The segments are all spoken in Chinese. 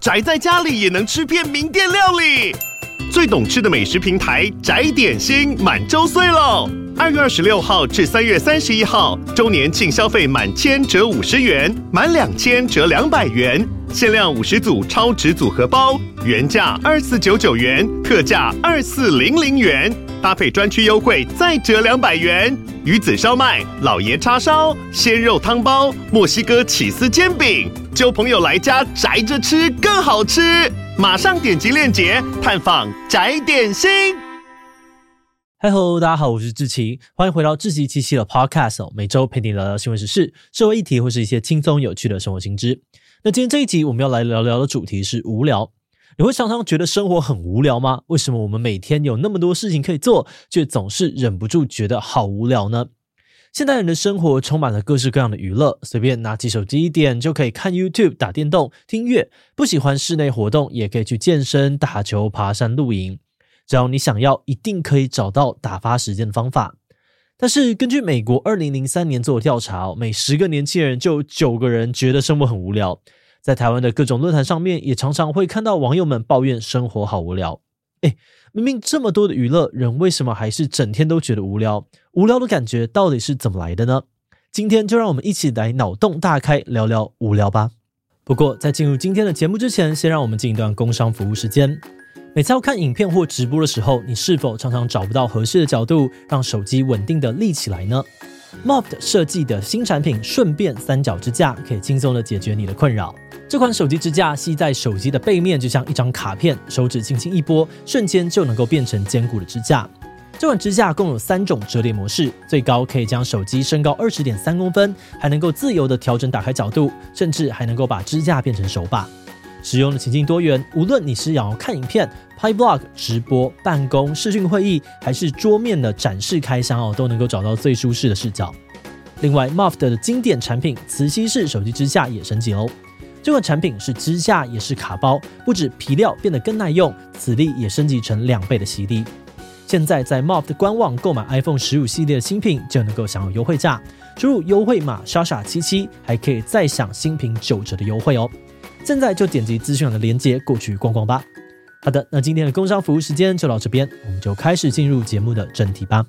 宅在家里也能吃遍名店料理。最懂吃的美食平台宅点心满周岁喽！二月二十六号至三月三十一号，周年庆消费满千折五十元，满两千折两百元，限量五十组超值组合包，原价二四九九元，特价二四零零元，搭配专区优惠再折两百元。鱼子烧麦、老爷叉烧、鲜肉汤包、墨西哥起司煎饼，揪朋友来家宅着吃更好吃。马上点击链接探访宅点心。嗨喽，大家好，我是志奇，欢迎回到志奇七七的 Podcast，每周陪你聊聊新闻时事、社会议题或是一些轻松有趣的生活新知。那今天这一集我们要来聊聊的主题是无聊。你会常常觉得生活很无聊吗？为什么我们每天有那么多事情可以做，却总是忍不住觉得好无聊呢？现代人的生活充满了各式各样的娱乐，随便拿起手机一点就可以看 YouTube、打电动、听音乐。不喜欢室内活动，也可以去健身、打球、爬山、露营。只要你想要，一定可以找到打发时间的方法。但是，根据美国二零零三年做的调查，每十个年轻人就有九个人觉得生活很无聊。在台湾的各种论坛上面，也常常会看到网友们抱怨生活好无聊。诶，明明这么多的娱乐，人为什么还是整天都觉得无聊？无聊的感觉到底是怎么来的呢？今天就让我们一起来脑洞大开，聊聊无聊吧。不过在进入今天的节目之前，先让我们进一段工商服务时间。每次要看影片或直播的时候，你是否常常找不到合适的角度，让手机稳定的立起来呢？Moft 设计的新产品顺便三角支架，可以轻松的解决你的困扰。这款手机支架系在手机的背面，就像一张卡片，手指轻轻一拨，瞬间就能够变成坚固的支架。这款支架共有三种折叠模式，最高可以将手机升高二十点三公分，还能够自由地调整打开角度，甚至还能够把支架变成手把。使用的情境多元，无论你是想要看影片、拍 Vlog、直播、办公、视讯会议，还是桌面的展示开箱哦，都能够找到最舒适的视角。另外，Moft 的经典产品磁吸式手机支架也升级喽。这款产品是支架也是卡包，不止皮料变得更耐用，磁力也升级成两倍的吸力。现在在 Moft 官网购买 iPhone 十五系列的新品就能够享有优惠价，输入优惠码莎莎七七，还可以再享新品九折的优惠哦。现在就点击资讯栏的链接过去逛逛吧。好的，那今天的工商服务时间就到这边，我们就开始进入节目的正题吧。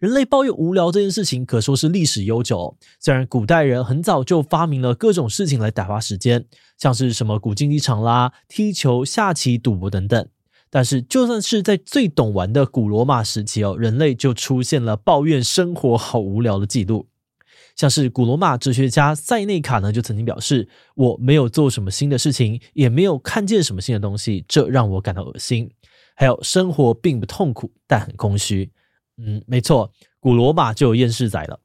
人类抱怨无聊这件事情可说是历史悠久。虽然古代人很早就发明了各种事情来打发时间，像是什么古竞技场啦、踢球、下棋、赌博等等，但是就算是在最懂玩的古罗马时期哦，人类就出现了抱怨生活好无聊的记录。像是古罗马哲学家塞内卡呢，就曾经表示：“我没有做什么新的事情，也没有看见什么新的东西，这让我感到恶心。”还有，生活并不痛苦，但很空虚。嗯，没错，古罗马就有厌世仔了。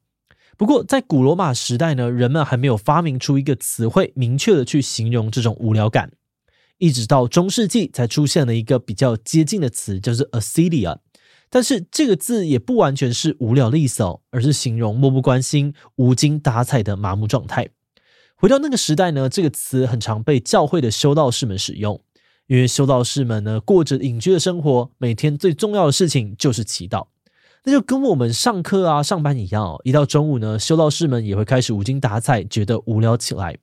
不过，在古罗马时代呢，人们还没有发明出一个词汇，明确的去形容这种无聊感。一直到中世纪才出现了一个比较接近的词，叫做 acedia。但是这个字也不完全是无聊的意思哦，而是形容漠不关心、无精打采的麻木状态。回到那个时代呢，这个词很常被教会的修道士们使用，因为修道士们呢，过着隐居的生活，每天最重要的事情就是祈祷。那就跟我们上课啊、上班一样哦，一到中午呢，修道士们也会开始无精打采，觉得无聊起来。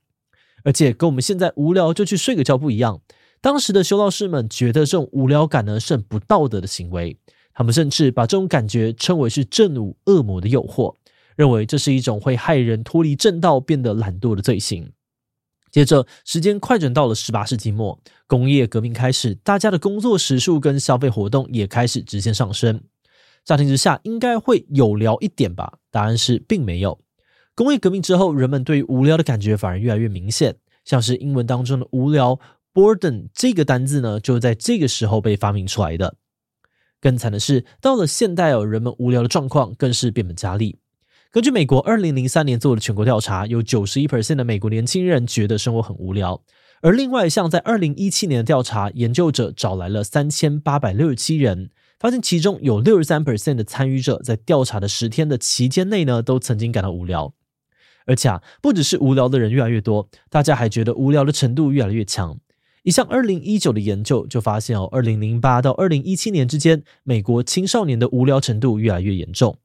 而且跟我们现在无聊就去睡个觉不一样，当时的修道士们觉得这种无聊感呢是很不道德的行为，他们甚至把这种感觉称为是正午恶魔的诱惑，认为这是一种会害人脱离正道、变得懒惰的罪行。接着，时间快转到了十八世纪末，工业革命开始，大家的工作时数跟消费活动也开始直线上升。乍听之下，应该会有聊一点吧？答案是并没有。工业革命之后，人们对于无聊的感觉反而越来越明显。像是英文当中的“无聊 ”（boredom） 这个单字呢，就在这个时候被发明出来的。更惨的是，到了现代哦，人们无聊的状况更是变本加厉。根据美国二零零三年做的全国调查，有九十一 percent 的美国年轻人觉得生活很无聊。而另外，一项在二零一七年的调查，研究者找来了三千八百六十七人。发现其中有六十三 percent 的参与者在调查的十天的期间内呢，都曾经感到无聊。而且啊，不只是无聊的人越来越多，大家还觉得无聊的程度越来越强。一项二零一九的研究就发现哦，二零零八到二零一七年之间，美国青少年的无聊程度越来越严重。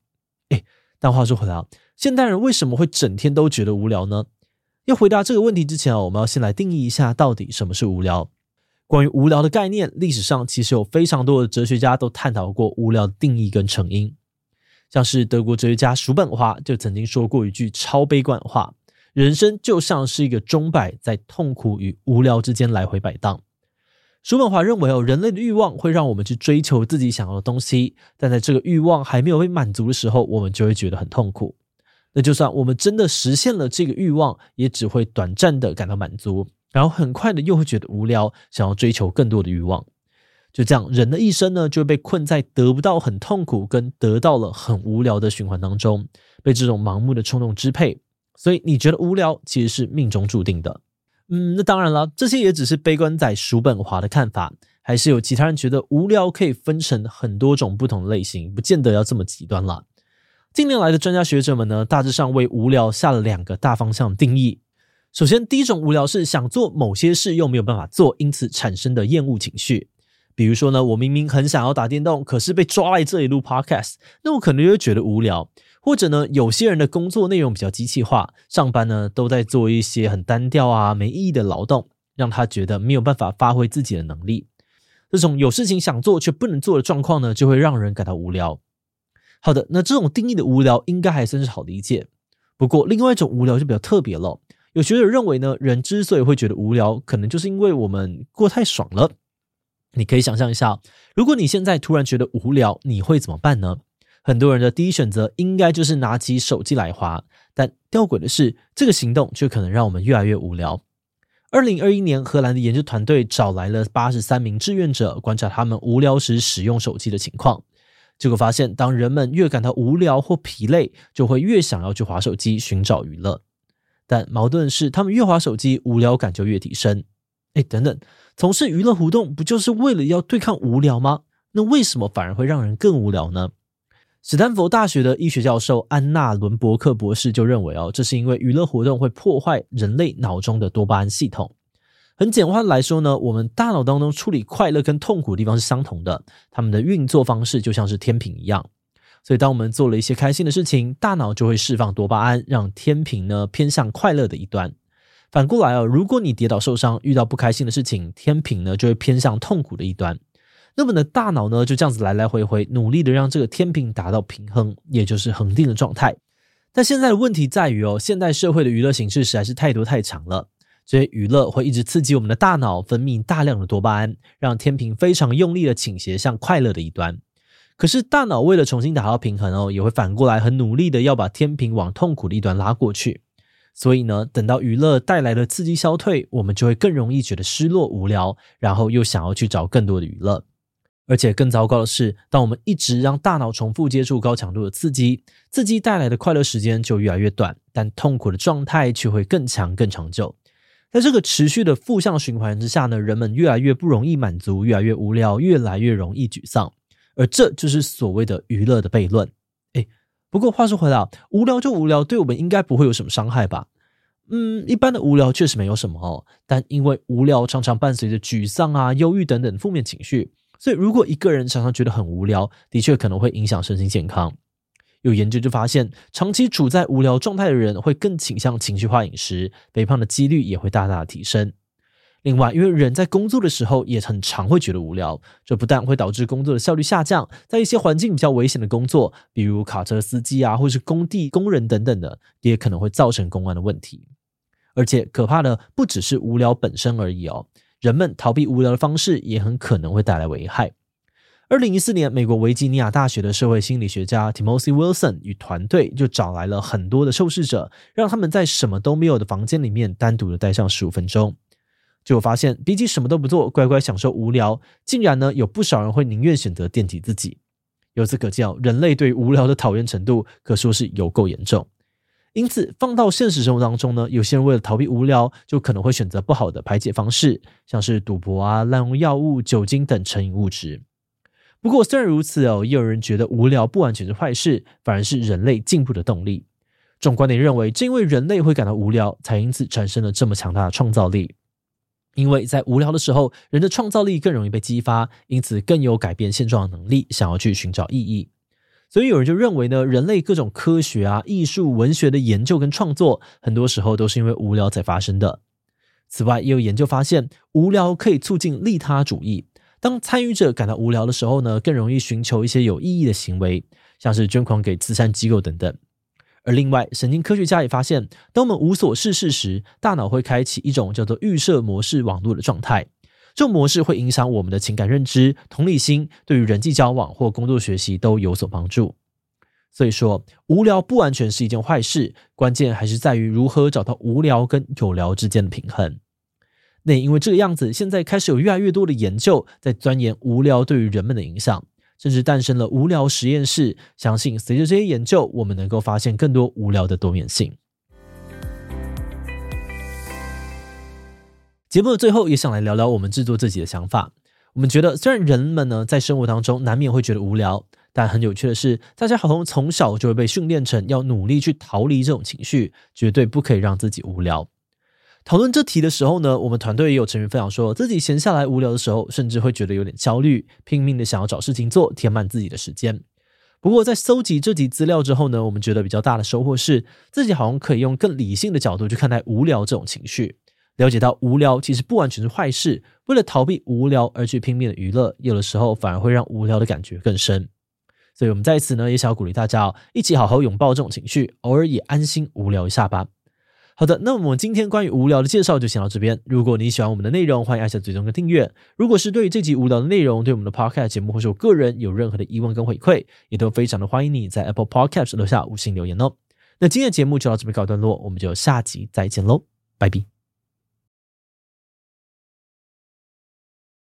哎但话说回来啊，现代人为什么会整天都觉得无聊呢？要回答这个问题之前啊，我们要先来定义一下到底什么是无聊。关于无聊的概念，历史上其实有非常多的哲学家都探讨过无聊的定义跟成因。像是德国哲学家叔本华就曾经说过一句超悲观的话：“人生就像是一个钟摆，在痛苦与无聊之间来回摆荡。”叔本华认为哦，人类的欲望会让我们去追求自己想要的东西，但在这个欲望还没有被满足的时候，我们就会觉得很痛苦。那就算我们真的实现了这个欲望，也只会短暂的感到满足。然后很快的又会觉得无聊，想要追求更多的欲望，就这样，人的一生呢就被困在得不到很痛苦，跟得到了很无聊的循环当中，被这种盲目的冲动支配。所以你觉得无聊其实是命中注定的。嗯，那当然了，这些也只是悲观仔叔本华的看法，还是有其他人觉得无聊可以分成很多种不同类型，不见得要这么极端了。近年来的专家学者们呢，大致上为无聊下了两个大方向定义。首先，第一种无聊是想做某些事又没有办法做，因此产生的厌恶情绪。比如说呢，我明明很想要打电动，可是被抓来这里录 podcast，那我可能就会觉得无聊。或者呢，有些人的工作内容比较机器化，上班呢都在做一些很单调啊、没意义的劳动，让他觉得没有办法发挥自己的能力。这种有事情想做却不能做的状况呢，就会让人感到无聊。好的，那这种定义的无聊应该还算是好理解。不过，另外一种无聊就比较特别了。有学者认为呢，人之所以会觉得无聊，可能就是因为我们过太爽了。你可以想象一下，如果你现在突然觉得无聊，你会怎么办呢？很多人的第一选择应该就是拿起手机来滑，但吊诡的是，这个行动却可能让我们越来越无聊。二零二一年，荷兰的研究团队找来了八十三名志愿者，观察他们无聊时使用手机的情况。结果发现，当人们越感到无聊或疲累，就会越想要去划手机寻找娱乐。但矛盾是，他们越划手机，无聊感就越提升。哎，等等，从事娱乐活动不就是为了要对抗无聊吗？那为什么反而会让人更无聊呢？史丹佛大学的医学教授安娜伦伯克博士就认为，哦，这是因为娱乐活动会破坏人类脑中的多巴胺系统。很简化的来说呢，我们大脑当中处理快乐跟痛苦的地方是相同的，它们的运作方式就像是天平一样。所以，当我们做了一些开心的事情，大脑就会释放多巴胺，让天平呢偏向快乐的一端。反过来哦，如果你跌倒受伤，遇到不开心的事情，天平呢就会偏向痛苦的一端。那么呢，大脑呢就这样子来来回回，努力的让这个天平达到平衡，也就是恒定的状态。但现在的问题在于哦，现代社会的娱乐形式实在是太多太长了，所以娱乐会一直刺激我们的大脑分泌大量的多巴胺，让天平非常用力的倾斜向快乐的一端。可是大脑为了重新达到平衡哦，也会反过来很努力的要把天平往痛苦的一端拉过去。所以呢，等到娱乐带来的刺激消退，我们就会更容易觉得失落无聊，然后又想要去找更多的娱乐。而且更糟糕的是，当我们一直让大脑重复接触高强度的刺激，刺激带来的快乐时间就越来越短，但痛苦的状态却会更强更长久。在这个持续的负向循环之下呢，人们越来越不容易满足，越来越无聊，越来越容易沮丧。而这就是所谓的娱乐的悖论。不过话说回来，无聊就无聊，对我们应该不会有什么伤害吧？嗯，一般的无聊确实没有什么哦，但因为无聊常常伴随着沮丧啊、忧郁等等负面情绪，所以如果一个人常常觉得很无聊，的确可能会影响身心健康。有研究就发现，长期处在无聊状态的人会更倾向情绪化饮食，肥胖的几率也会大大提升。另外，因为人在工作的时候也很常会觉得无聊，这不但会导致工作的效率下降，在一些环境比较危险的工作，比如卡车司机啊，或是工地工人等等的，也可能会造成公安的问题。而且可怕的不只是无聊本身而已哦，人们逃避无聊的方式也很可能会带来危害。二零一四年，美国维吉尼亚大学的社会心理学家 Timothy Wilson 与团队就找来了很多的受试者，让他们在什么都没有的房间里面单独的待上十五分钟。结果发现，比起什么都不做，乖乖享受无聊，竟然呢有不少人会宁愿选择电击自己。由此可见，人类对无聊的讨厌程度可说是有够严重。因此，放到现实生活当中呢，有些人为了逃避无聊，就可能会选择不好的排解方式，像是赌博啊、滥用药物、酒精等成瘾物质。不过，虽然如此哦，也有人觉得无聊不完全是坏事，反而是人类进步的动力。这种观点认为，正因为人类会感到无聊，才因此产生了这么强大的创造力。因为在无聊的时候，人的创造力更容易被激发，因此更有改变现状的能力，想要去寻找意义。所以有人就认为呢，人类各种科学啊、艺术、文学的研究跟创作，很多时候都是因为无聊才发生的。此外，也有研究发现，无聊可以促进利他主义。当参与者感到无聊的时候呢，更容易寻求一些有意义的行为，像是捐款给慈善机构等等。而另外，神经科学家也发现，当我们无所事事时，大脑会开启一种叫做预设模式网络的状态。这种模式会影响我们的情感认知、同理心，对于人际交往或工作学习都有所帮助。所以说，无聊不完全是一件坏事，关键还是在于如何找到无聊跟有聊之间的平衡。那因为这个样子，现在开始有越来越多的研究在钻研无聊对于人们的影响，甚至诞生了无聊实验室。相信随着这些研究，我们能够发现更多无聊的多面性。节目的最后，也想来聊聊我们制作自己的想法。我们觉得，虽然人们呢在生活当中难免会觉得无聊，但很有趣的是，大家好像从小就会被训练成要努力去逃离这种情绪，绝对不可以让自己无聊。讨论这题的时候呢，我们团队也有成员分享说，自己闲下来无聊的时候，甚至会觉得有点焦虑，拼命的想要找事情做，填满自己的时间。不过在搜集这集资料之后呢，我们觉得比较大的收获是，自己好像可以用更理性的角度去看待无聊这种情绪。了解到无聊其实不完全是坏事，为了逃避无聊而去拼命的娱乐，有的时候反而会让无聊的感觉更深。所以，我们在此呢也想要鼓励大家哦，一起好好拥抱这种情绪，偶尔也安心无聊一下吧。好的，那我们今天关于无聊的介绍就先到这边。如果你喜欢我们的内容，欢迎按下追踪跟订阅。如果是对于这集无聊的内容，对我们的 Podcast 节目或是我个人有任何的疑问跟回馈，也都非常的欢迎你在 Apple Podcast 留下五星留言哦。那今天的节目就到这边告一段落，我们就下集再见喽，拜拜。